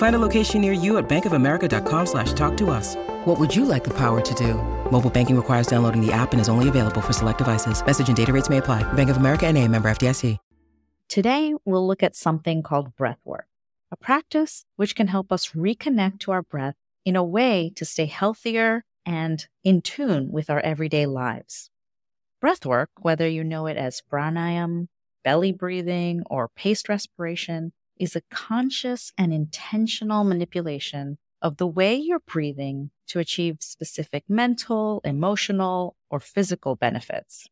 Find a location near you at bankofamerica.com slash talk to us. What would you like the power to do? Mobile banking requires downloading the app and is only available for select devices. Message and data rates may apply. Bank of America and a member FDIC. Today, we'll look at something called breath work, a practice which can help us reconnect to our breath in a way to stay healthier and in tune with our everyday lives. Breath work, whether you know it as pranayam, belly breathing, or paced respiration, is a conscious and intentional manipulation of the way you're breathing to achieve specific mental, emotional, or physical benefits.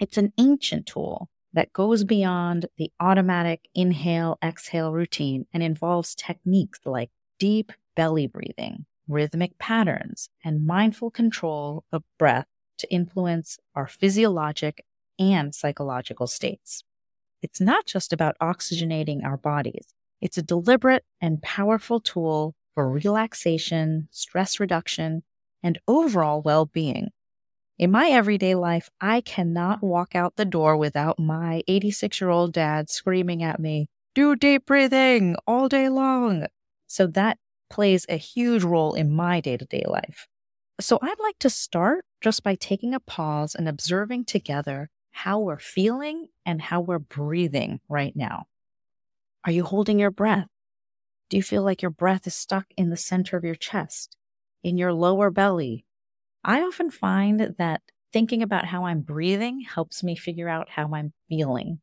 It's an ancient tool that goes beyond the automatic inhale exhale routine and involves techniques like deep belly breathing, rhythmic patterns, and mindful control of breath to influence our physiologic and psychological states. It's not just about oxygenating our bodies. It's a deliberate and powerful tool for relaxation, stress reduction, and overall well-being. In my everyday life, I cannot walk out the door without my 86 year old dad screaming at me, do deep breathing all day long. So that plays a huge role in my day to day life. So I'd like to start just by taking a pause and observing together how we're feeling and how we're breathing right now. Are you holding your breath? Do you feel like your breath is stuck in the center of your chest, in your lower belly, I often find that thinking about how I'm breathing helps me figure out how I'm feeling.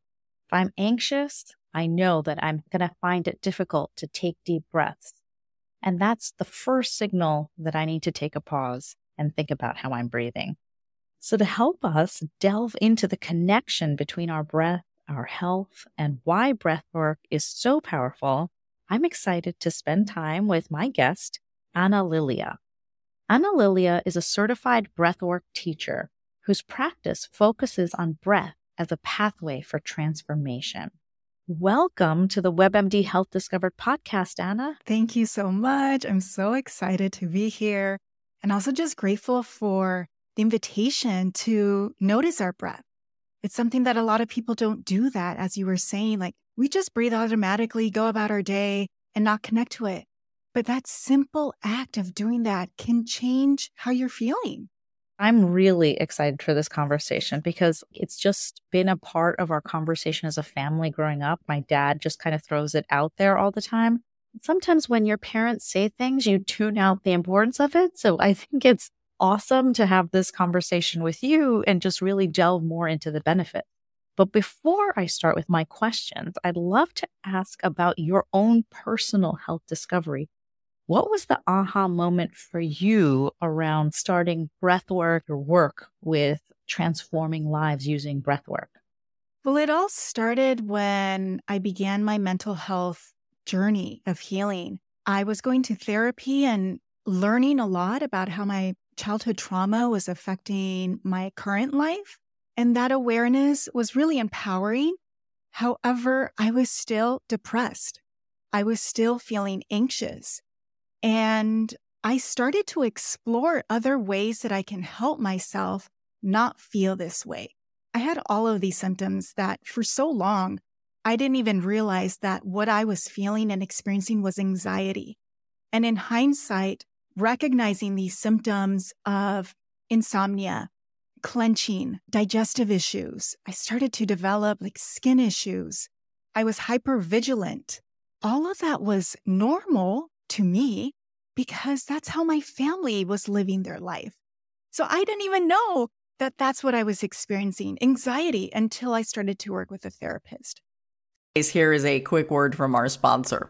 If I'm anxious, I know that I'm going to find it difficult to take deep breaths. And that's the first signal that I need to take a pause and think about how I'm breathing. So, to help us delve into the connection between our breath, our health, and why breath work is so powerful, I'm excited to spend time with my guest, Ana Lilia. Ana Lilia is a certified breathwork teacher whose practice focuses on breath as a pathway for transformation. Welcome to the WebMD Health Discovered podcast, Ana. Thank you so much. I'm so excited to be here and also just grateful for the invitation to notice our breath. It's something that a lot of people don't do that, as you were saying. Like we just breathe automatically, go about our day, and not connect to it. But that simple act of doing that can change how you're feeling. I'm really excited for this conversation because it's just been a part of our conversation as a family growing up. My dad just kind of throws it out there all the time. Sometimes when your parents say things, you tune out the importance of it. So I think it's awesome to have this conversation with you and just really delve more into the benefit. But before I start with my questions, I'd love to ask about your own personal health discovery. What was the aha moment for you around starting breathwork or work with transforming lives using breathwork? Well, it all started when I began my mental health journey of healing. I was going to therapy and learning a lot about how my childhood trauma was affecting my current life. And that awareness was really empowering. However, I was still depressed. I was still feeling anxious. And I started to explore other ways that I can help myself not feel this way. I had all of these symptoms that for so long, I didn't even realize that what I was feeling and experiencing was anxiety. And in hindsight, recognizing these symptoms of insomnia, clenching, digestive issues, I started to develop like skin issues. I was hyper vigilant. All of that was normal to me because that's how my family was living their life. So I didn't even know that that's what I was experiencing anxiety until I started to work with a therapist. Here is a quick word from our sponsor.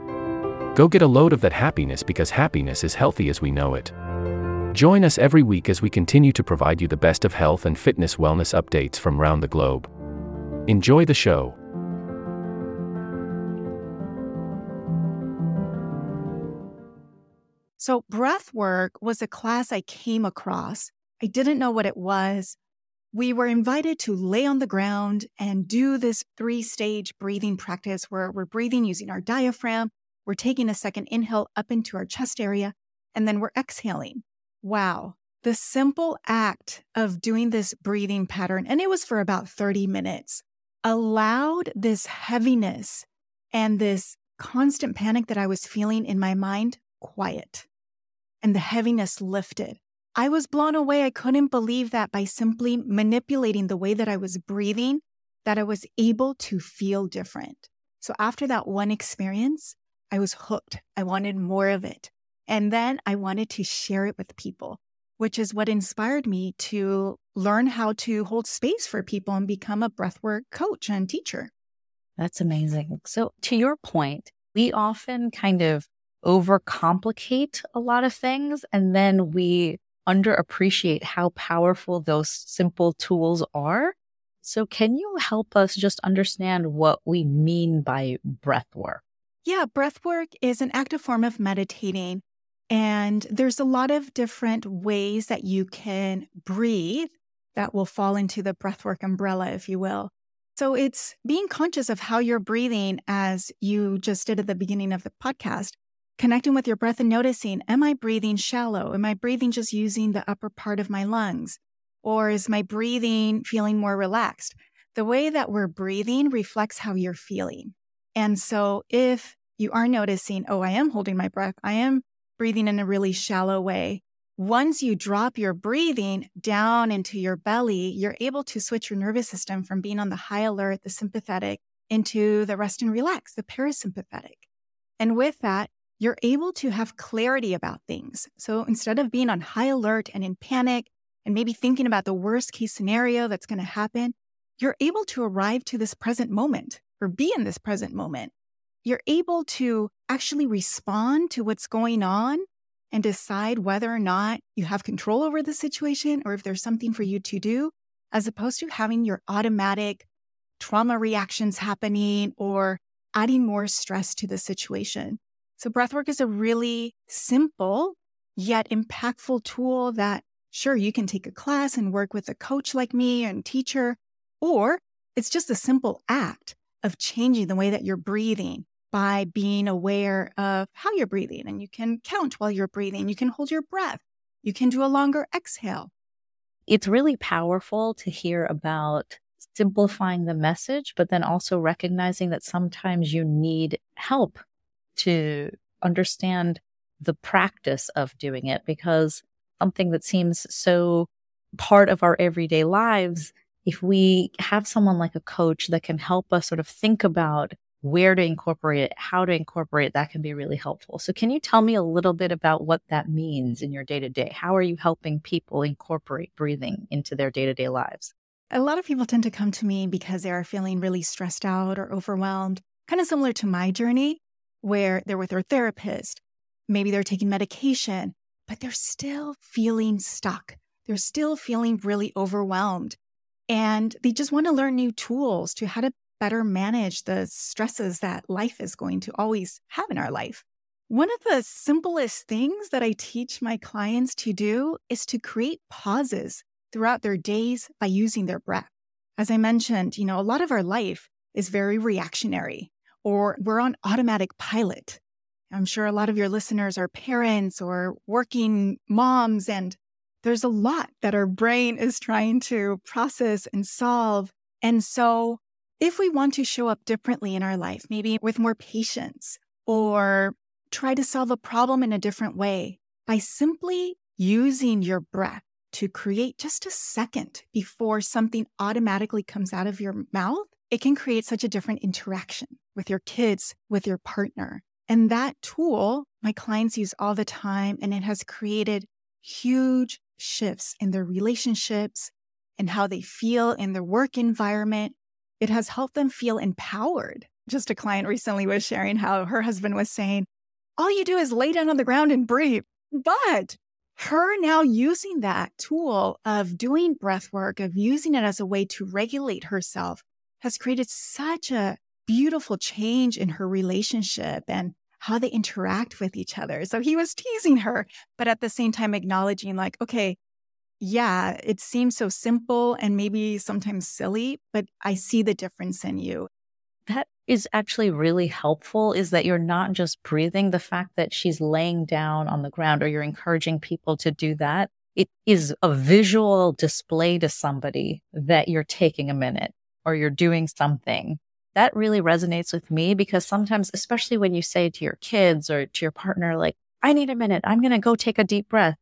Go get a load of that happiness because happiness is healthy as we know it. Join us every week as we continue to provide you the best of health and fitness wellness updates from around the globe. Enjoy the show. So, breath work was a class I came across. I didn't know what it was. We were invited to lay on the ground and do this three stage breathing practice where we're breathing using our diaphragm. We're taking a second inhale up into our chest area, and then we're exhaling. Wow. The simple act of doing this breathing pattern, and it was for about 30 minutes, allowed this heaviness and this constant panic that I was feeling in my mind quiet and the heaviness lifted. I was blown away. I couldn't believe that by simply manipulating the way that I was breathing, that I was able to feel different. So after that one experience, I was hooked. I wanted more of it. And then I wanted to share it with people, which is what inspired me to learn how to hold space for people and become a breathwork coach and teacher. That's amazing. So, to your point, we often kind of overcomplicate a lot of things and then we underappreciate how powerful those simple tools are. So, can you help us just understand what we mean by breath work? Yeah, breath work is an active form of meditating. And there's a lot of different ways that you can breathe that will fall into the breathwork umbrella, if you will. So it's being conscious of how you're breathing, as you just did at the beginning of the podcast, connecting with your breath and noticing Am I breathing shallow? Am I breathing just using the upper part of my lungs? Or is my breathing feeling more relaxed? The way that we're breathing reflects how you're feeling. And so if you are noticing, oh, I am holding my breath, I am breathing in a really shallow way. Once you drop your breathing down into your belly, you're able to switch your nervous system from being on the high alert, the sympathetic, into the rest and relax, the parasympathetic. And with that, you're able to have clarity about things. So instead of being on high alert and in panic and maybe thinking about the worst case scenario that's going to happen, you're able to arrive to this present moment or be in this present moment. You're able to actually respond to what's going on and decide whether or not you have control over the situation or if there's something for you to do, as opposed to having your automatic trauma reactions happening or adding more stress to the situation. So, breathwork is a really simple yet impactful tool that, sure, you can take a class and work with a coach like me and teacher, or it's just a simple act of changing the way that you're breathing by being aware of how you're breathing. And you can count while you're breathing, you can hold your breath, you can do a longer exhale. It's really powerful to hear about simplifying the message, but then also recognizing that sometimes you need help to understand the practice of doing it because something that seems so part of our everyday lives, if we have someone like a coach that can help us sort of think about where to incorporate it, how to incorporate it, that can be really helpful. So, can you tell me a little bit about what that means in your day to day? How are you helping people incorporate breathing into their day to day lives? A lot of people tend to come to me because they are feeling really stressed out or overwhelmed, kind of similar to my journey, where they're with their therapist. Maybe they're taking medication, but they're still feeling stuck. They're still feeling really overwhelmed. And they just want to learn new tools to how to better manage the stresses that life is going to always have in our life. One of the simplest things that I teach my clients to do is to create pauses throughout their days by using their breath. As I mentioned, you know, a lot of our life is very reactionary or we're on automatic pilot. I'm sure a lot of your listeners are parents or working moms, and there's a lot that our brain is trying to process and solve. And so if we want to show up differently in our life, maybe with more patience or try to solve a problem in a different way by simply using your breath to create just a second before something automatically comes out of your mouth, it can create such a different interaction with your kids, with your partner. And that tool my clients use all the time, and it has created huge shifts in their relationships and how they feel in their work environment it has helped them feel empowered. Just a client recently was sharing how her husband was saying, All you do is lay down on the ground and breathe. But her now using that tool of doing breath work, of using it as a way to regulate herself, has created such a beautiful change in her relationship and how they interact with each other. So he was teasing her, but at the same time acknowledging, like, okay, yeah, it seems so simple and maybe sometimes silly, but I see the difference in you. That is actually really helpful is that you're not just breathing. The fact that she's laying down on the ground or you're encouraging people to do that, it is a visual display to somebody that you're taking a minute or you're doing something. That really resonates with me because sometimes, especially when you say to your kids or to your partner, like, I need a minute, I'm going to go take a deep breath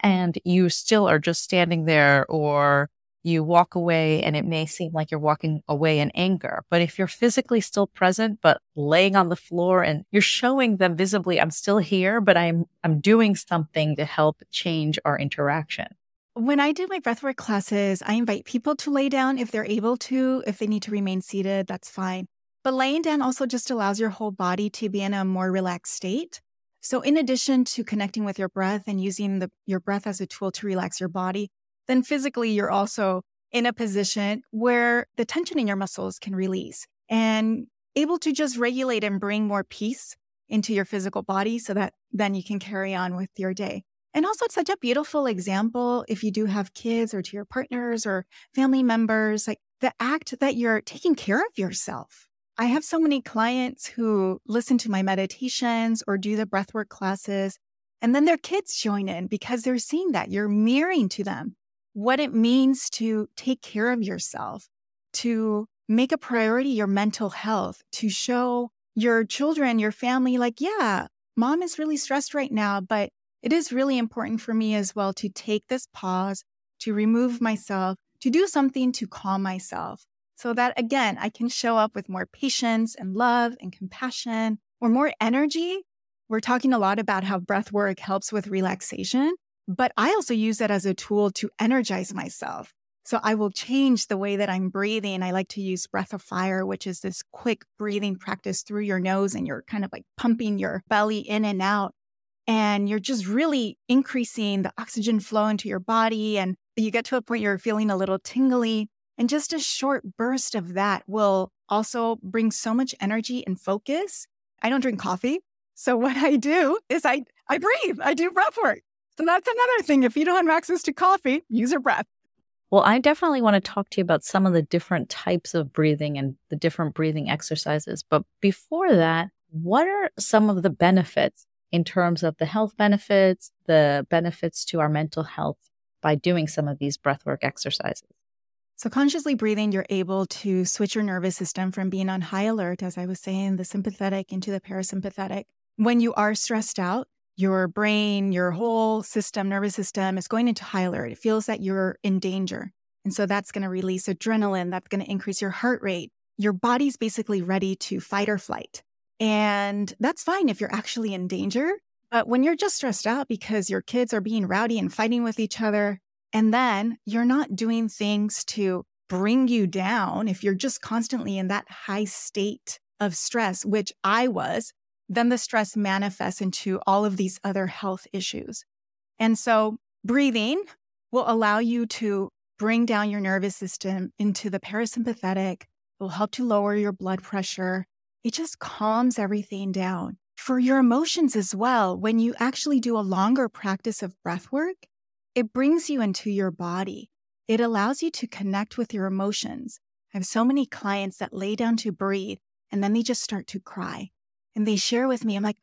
and you still are just standing there or you walk away and it may seem like you're walking away in anger. But if you're physically still present, but laying on the floor and you're showing them visibly, I'm still here, but I'm, I'm doing something to help change our interaction. When I do my breathwork classes, I invite people to lay down if they're able to. If they need to remain seated, that's fine. But laying down also just allows your whole body to be in a more relaxed state. So, in addition to connecting with your breath and using the, your breath as a tool to relax your body, then physically you're also in a position where the tension in your muscles can release and able to just regulate and bring more peace into your physical body so that then you can carry on with your day. And also, it's such a beautiful example if you do have kids or to your partners or family members, like the act that you're taking care of yourself. I have so many clients who listen to my meditations or do the breathwork classes, and then their kids join in because they're seeing that you're mirroring to them what it means to take care of yourself, to make a priority your mental health, to show your children, your family, like, yeah, mom is really stressed right now, but it is really important for me as well to take this pause, to remove myself, to do something to calm myself so that again, I can show up with more patience and love and compassion or more energy. We're talking a lot about how breath work helps with relaxation, but I also use it as a tool to energize myself. So I will change the way that I'm breathing. I like to use breath of fire, which is this quick breathing practice through your nose and you're kind of like pumping your belly in and out. And you're just really increasing the oxygen flow into your body. And you get to a point you're feeling a little tingly. And just a short burst of that will also bring so much energy and focus. I don't drink coffee. So what I do is I, I breathe, I do breath work. So that's another thing. If you don't have access to coffee, use your breath. Well, I definitely want to talk to you about some of the different types of breathing and the different breathing exercises. But before that, what are some of the benefits in terms of the health benefits, the benefits to our mental health by doing some of these breathwork exercises? So, consciously breathing, you're able to switch your nervous system from being on high alert, as I was saying, the sympathetic into the parasympathetic. When you are stressed out, your brain, your whole system, nervous system is going into high alert. It feels that you're in danger. And so that's going to release adrenaline, that's going to increase your heart rate. Your body's basically ready to fight or flight. And that's fine if you're actually in danger. But when you're just stressed out because your kids are being rowdy and fighting with each other, and then you're not doing things to bring you down, if you're just constantly in that high state of stress, which I was, then the stress manifests into all of these other health issues. And so breathing will allow you to bring down your nervous system into the parasympathetic. It will help to lower your blood pressure. It just calms everything down. For your emotions as well, when you actually do a longer practice of breath work, it brings you into your body. It allows you to connect with your emotions. I have so many clients that lay down to breathe and then they just start to cry and they share with me, I'm like,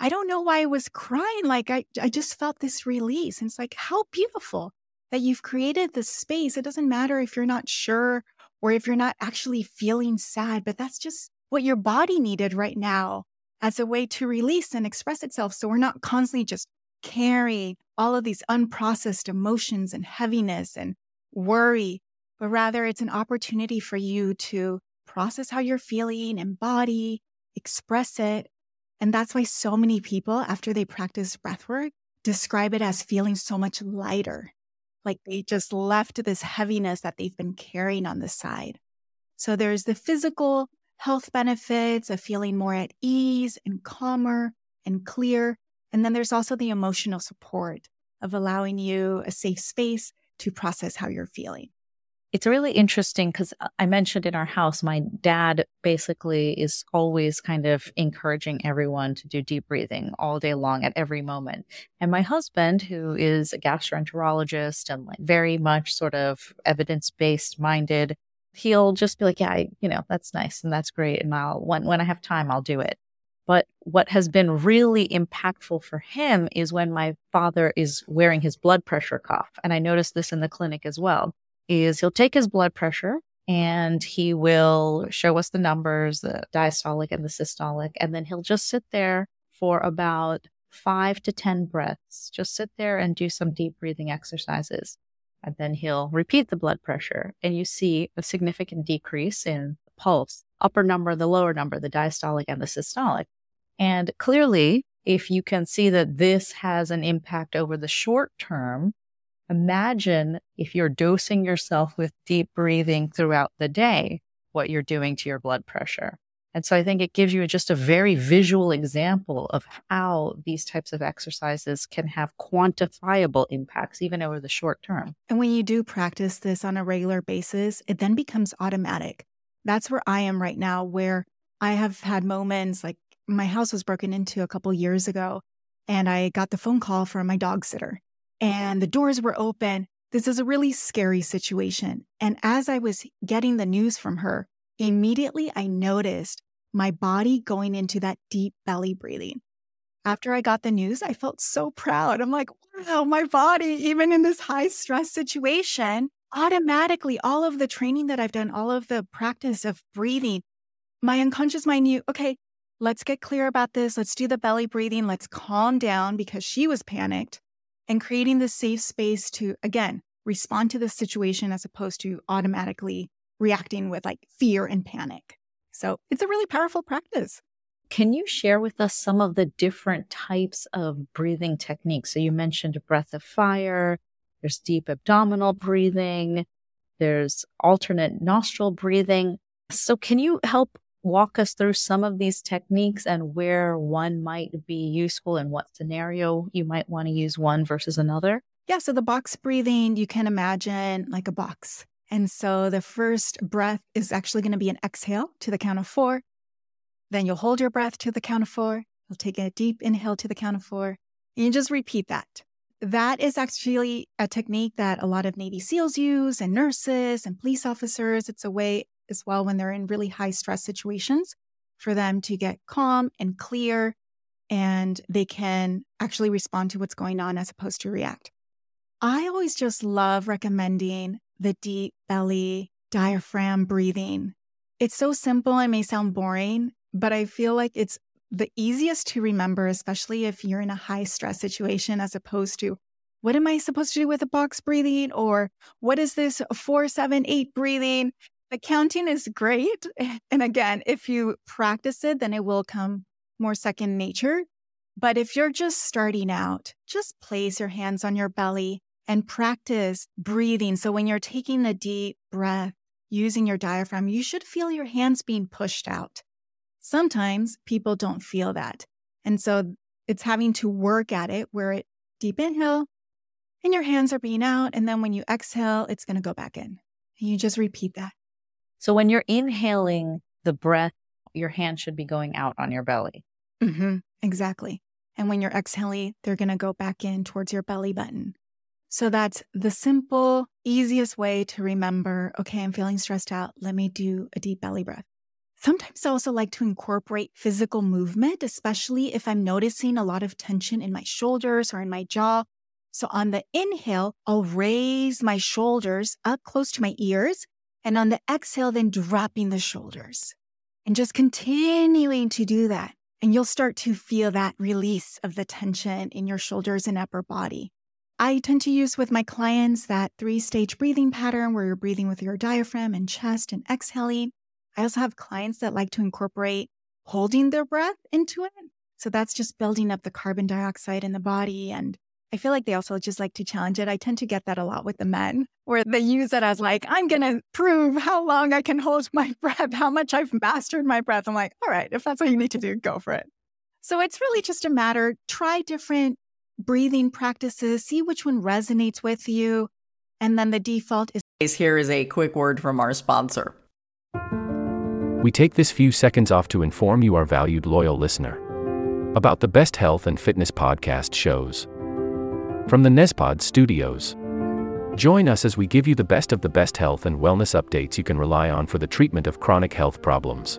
I don't know why I was crying. Like, I, I just felt this release. And it's like, how beautiful that you've created this space. It doesn't matter if you're not sure or if you're not actually feeling sad, but that's just what your body needed right now as a way to release and express itself. So we're not constantly just carrying all of these unprocessed emotions and heaviness and worry, but rather it's an opportunity for you to process how you're feeling, embody, express it. And that's why so many people, after they practice breathwork, describe it as feeling so much lighter. Like they just left this heaviness that they've been carrying on the side. So there's the physical health benefits of feeling more at ease and calmer and clear. And then there's also the emotional support of allowing you a safe space to process how you're feeling it's really interesting because uh, I mentioned in our house, my dad basically is always kind of encouraging everyone to do deep breathing all day long at every moment. And my husband, who is a gastroenterologist and like very much sort of evidence based minded, he'll just be like, yeah, I, you know, that's nice and that's great. And I'll, when, when I have time, I'll do it. But what has been really impactful for him is when my father is wearing his blood pressure cuff. And I noticed this in the clinic as well is he'll take his blood pressure and he will show us the numbers, the diastolic and the systolic, and then he'll just sit there for about five to 10 breaths. Just sit there and do some deep breathing exercises. And then he'll repeat the blood pressure, and you see a significant decrease in the pulse, upper number, the lower number, the diastolic and the systolic. And clearly, if you can see that this has an impact over the short term, Imagine if you're dosing yourself with deep breathing throughout the day, what you're doing to your blood pressure. And so I think it gives you just a very visual example of how these types of exercises can have quantifiable impacts, even over the short term. And when you do practice this on a regular basis, it then becomes automatic. That's where I am right now, where I have had moments like my house was broken into a couple years ago, and I got the phone call from my dog sitter and the doors were open. This is a really scary situation. And as I was getting the news from her, immediately I noticed my body going into that deep belly breathing. After I got the news, I felt so proud. I'm like, wow, my body, even in this high stress situation, automatically, all of the training that I've done, all of the practice of breathing, my unconscious mind knew, okay, let's get clear about this. Let's do the belly breathing. Let's calm down because she was panicked and creating the safe space to, again, respond to the situation as opposed to automatically reacting with like fear and panic. So it's a really powerful practice. Can you share with us some of the different types of breathing techniques? So you mentioned a breath of fire, there's deep abdominal breathing, there's alternate nostril breathing. So can you help walk us through some of these techniques and where one might be useful and what scenario you might want to use one versus another? Yeah, so the box breathing, you can imagine like a box. And so the first breath is actually going to be an exhale to the count of four. Then you'll hold your breath to the count of four. You'll take a deep inhale to the count of four. And you just repeat that. That is actually a technique that a lot of Navy SEALs use and nurses and police officers. It's a way as well when they're in really high stress situations for them to get calm and clear and they can actually respond to what's going on as opposed to react. I always just love recommending the deep belly diaphragm breathing. It's so simple, it may sound boring, but I feel like it's the easiest to remember, especially if you're in a high stress situation, as opposed to what am I supposed to do with a box breathing? Or what is this four, seven, eight breathing? The counting is great. And again, if you practice it, then it will come more second nature. But if you're just starting out, just place your hands on your belly and practice breathing. So when you're taking a deep breath using your diaphragm, you should feel your hands being pushed out. Sometimes people don't feel that. And so it's having to work at it where it deep inhale and your hands are being out. And then when you exhale, it's going to go back in. And you just repeat that. So when you're inhaling the breath, your hand should be going out on your belly. Mm-hmm, exactly. And when you're exhaling, they're going to go back in towards your belly button. So that's the simple, easiest way to remember okay, I'm feeling stressed out. Let me do a deep belly breath. Sometimes I also like to incorporate physical movement, especially if I'm noticing a lot of tension in my shoulders or in my jaw. So on the inhale, I'll raise my shoulders up close to my ears. And on the exhale, then dropping the shoulders and just continuing to do that. And you'll start to feel that release of the tension in your shoulders and upper body. I tend to use with my clients that three stage breathing pattern where you're breathing with your diaphragm and chest and exhaling. I also have clients that like to incorporate holding their breath into it. So that's just building up the carbon dioxide in the body. And I feel like they also just like to challenge it. I tend to get that a lot with the men where they use it as like, I'm going to prove how long I can hold my breath, how much I've mastered my breath. I'm like, all right, if that's what you need to do, go for it. So it's really just a matter, try different breathing practices, see which one resonates with you. And then the default is. Here is a quick word from our sponsor. We take this few seconds off to inform you, our valued loyal listener, about the best health and fitness podcast shows from the Nezpod studios. Join us as we give you the best of the best health and wellness updates you can rely on for the treatment of chronic health problems.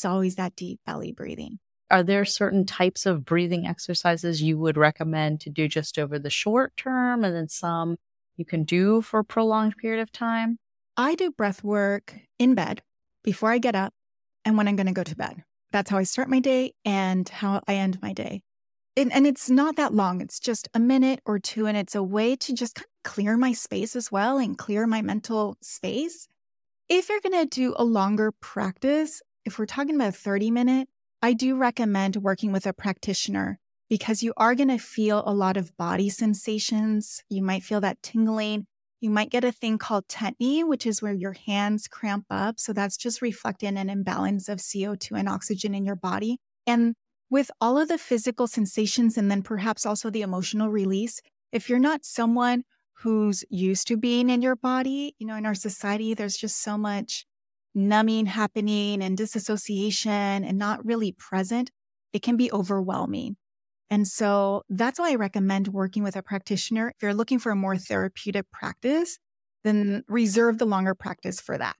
It's always that deep belly breathing. Are there certain types of breathing exercises you would recommend to do just over the short term and then some you can do for a prolonged period of time? I do breath work in bed before I get up and when I'm going to go to bed. That's how I start my day and how I end my day. And, and, it's not that long, it's just a minute or two. And it's a way to just kind of clear my space as well and clear my mental space. If you're going to do a longer practice, if we're talking about 30 minute, I do recommend working with a practitioner because you are going to feel a lot of body sensations. You might feel that tingling. You might get a thing called tetany, which is where your hands cramp up. So that's just reflecting an imbalance of CO2 and oxygen in your body. And with all of the physical sensations and then perhaps also the emotional release, if you're not someone who's used to being in your body, you know, in our society, there's just so much numbing happening and disassociation and not really present, it can be overwhelming. And so that's why I recommend working with a practitioner. If you're looking for a more therapeutic practice, then reserve the longer practice for that.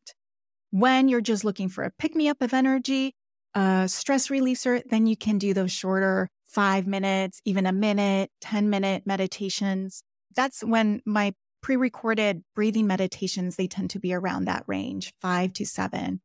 When you're just looking for a pick me up of energy, a stress releaser, then you can do those shorter five minutes, even a minute, 10 minute meditations. That's when my pre recorded breathing meditations, they tend to be around that range, five to seven.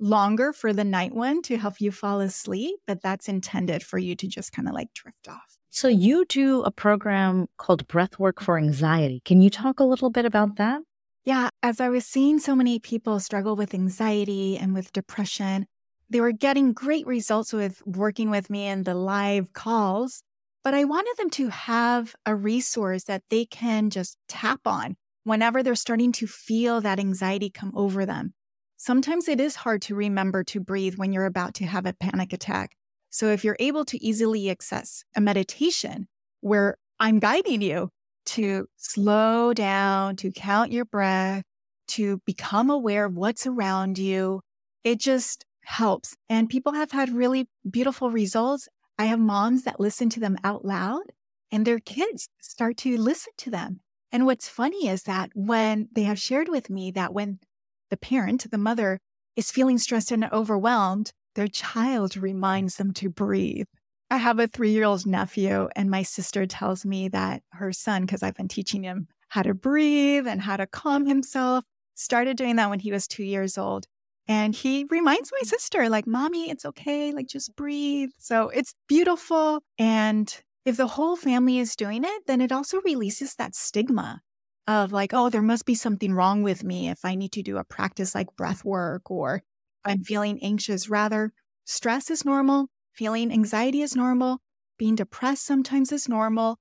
Longer for the night one to help you fall asleep, but that's intended for you to just kind of like drift off. So, you do a program called Breathwork for Anxiety. Can you talk a little bit about that? Yeah, as I was seeing so many people struggle with anxiety and with depression, they were getting great results with working with me in the live calls, but I wanted them to have a resource that they can just tap on whenever they're starting to feel that anxiety come over them. Sometimes it is hard to remember to breathe when you're about to have a panic attack. So if you're able to easily access a meditation where I'm guiding you to slow down, to count your breath, to become aware of what's around you, it just helps. And people have had really beautiful results. I have moms that listen to them out loud and their kids start to listen to them. And what's funny is that when they have shared with me that when the parent, the mother, is feeling stressed and overwhelmed, their child reminds them to breathe. I have a three year old nephew, and my sister tells me that her son, because I've been teaching him how to breathe and how to calm himself, started doing that when he was two years old. And he reminds my sister, like, Mommy, it's okay. Like, just breathe. So it's beautiful. And if the whole family is doing it, then it also releases that stigma of like, oh, there must be something wrong with me if I need to do a practice like breath work or I'm feeling anxious. Rather, stress is normal, feeling anxiety is normal, being depressed sometimes is normal.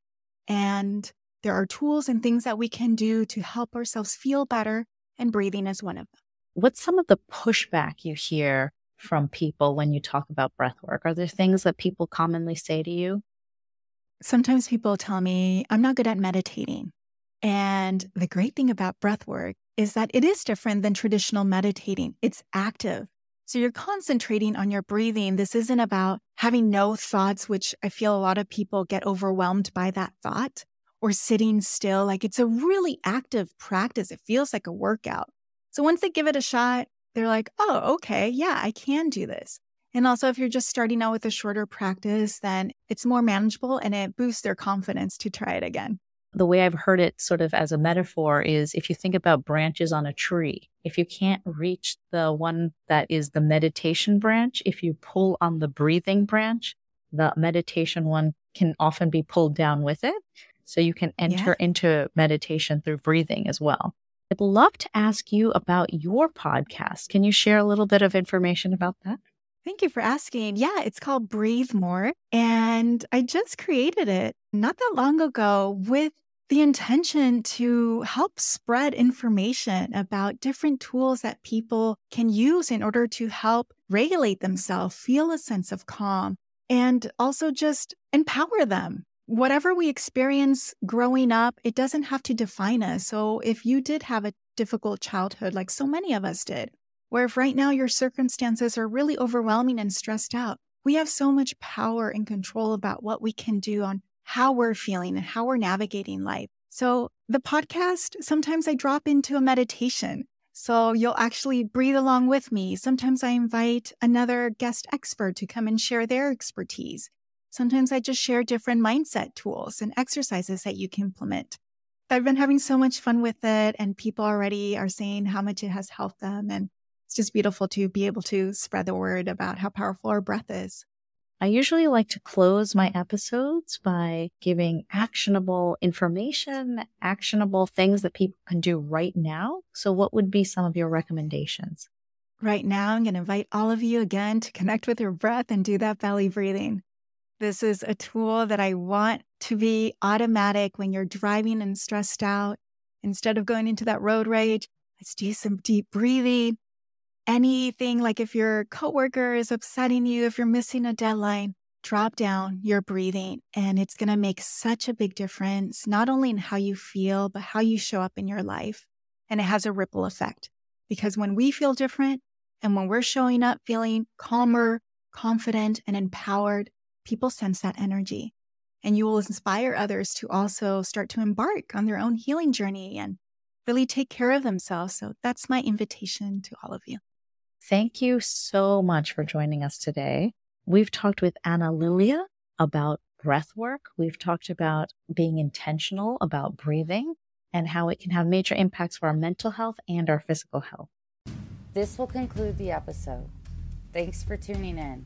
And there are tools and things that we can do to help ourselves feel better, and breathing is one of them. What's some of the pushback you hear from people when you talk about breath work? Are there things that people commonly say to you? Sometimes people tell me, I'm not good at meditating. And the great thing about breath work is that it is different than traditional meditating. It's active. So you're concentrating on your breathing. This isn't about having no thoughts, which I feel a lot of people get overwhelmed by that thought or sitting still. Like it's a really active practice. It feels like a workout. So once they give it a shot, they're like, oh, okay, yeah, I can do this. And also, if you're just starting out with a shorter practice, then it's more manageable and it boosts their confidence to try it again the way I've heard it sort of as a metaphor is if you think about branches on a tree, if you can't reach the one that is the meditation branch, if you pull on the breathing branch, the meditation one can often be pulled down with it. So you can enter yeah. into meditation through breathing as well. I'd love to ask you about your podcast. Can you share a little bit of information about that? Thank you for asking. Yeah, it's called Breathe More. And I just created it not that long ago with the intention to help spread information about different tools that people can use in order to help regulate themselves, feel a sense of calm, and also just empower them. Whatever we experience growing up, it doesn't have to define us. So if you did have a difficult childhood, like so many of us did, where if right now your circumstances are really overwhelming and stressed out, we have so much power and control about what we can do on how we're feeling and how we're navigating life. So, the podcast, sometimes I drop into a meditation. So, you'll actually breathe along with me. Sometimes I invite another guest expert to come and share their expertise. Sometimes I just share different mindset tools and exercises that you can implement. I've been having so much fun with it, and people already are saying how much it has helped them. And it's just beautiful to be able to spread the word about how powerful our breath is. I usually like to close my episodes by giving actionable information, actionable things that people can do right now. So, what would be some of your recommendations? Right now, I'm going to invite all of you again to connect with your breath and do that belly breathing. This is a tool that I want to be automatic when you're driving and stressed out. Instead of going into that road rage, let's do some deep breathing anything like if your coworker is upsetting you, if you're missing a deadline, drop down your breathing and it's going to make such a big difference, not only in how you feel, but how you show up in your life. And it has a ripple effect because when we feel different and when we're showing up feeling calmer, confident, and empowered, people sense that energy. And you will inspire others to also start to embark on their own healing journey and really take care of themselves. So that's my invitation to all of you. Thank you so much for joining us today. We've talked with Ana Lilia about breath work. We've talked about being intentional about breathing and how it can have major impacts for our mental health and our physical health. This will conclude the episode. Thanks for tuning in.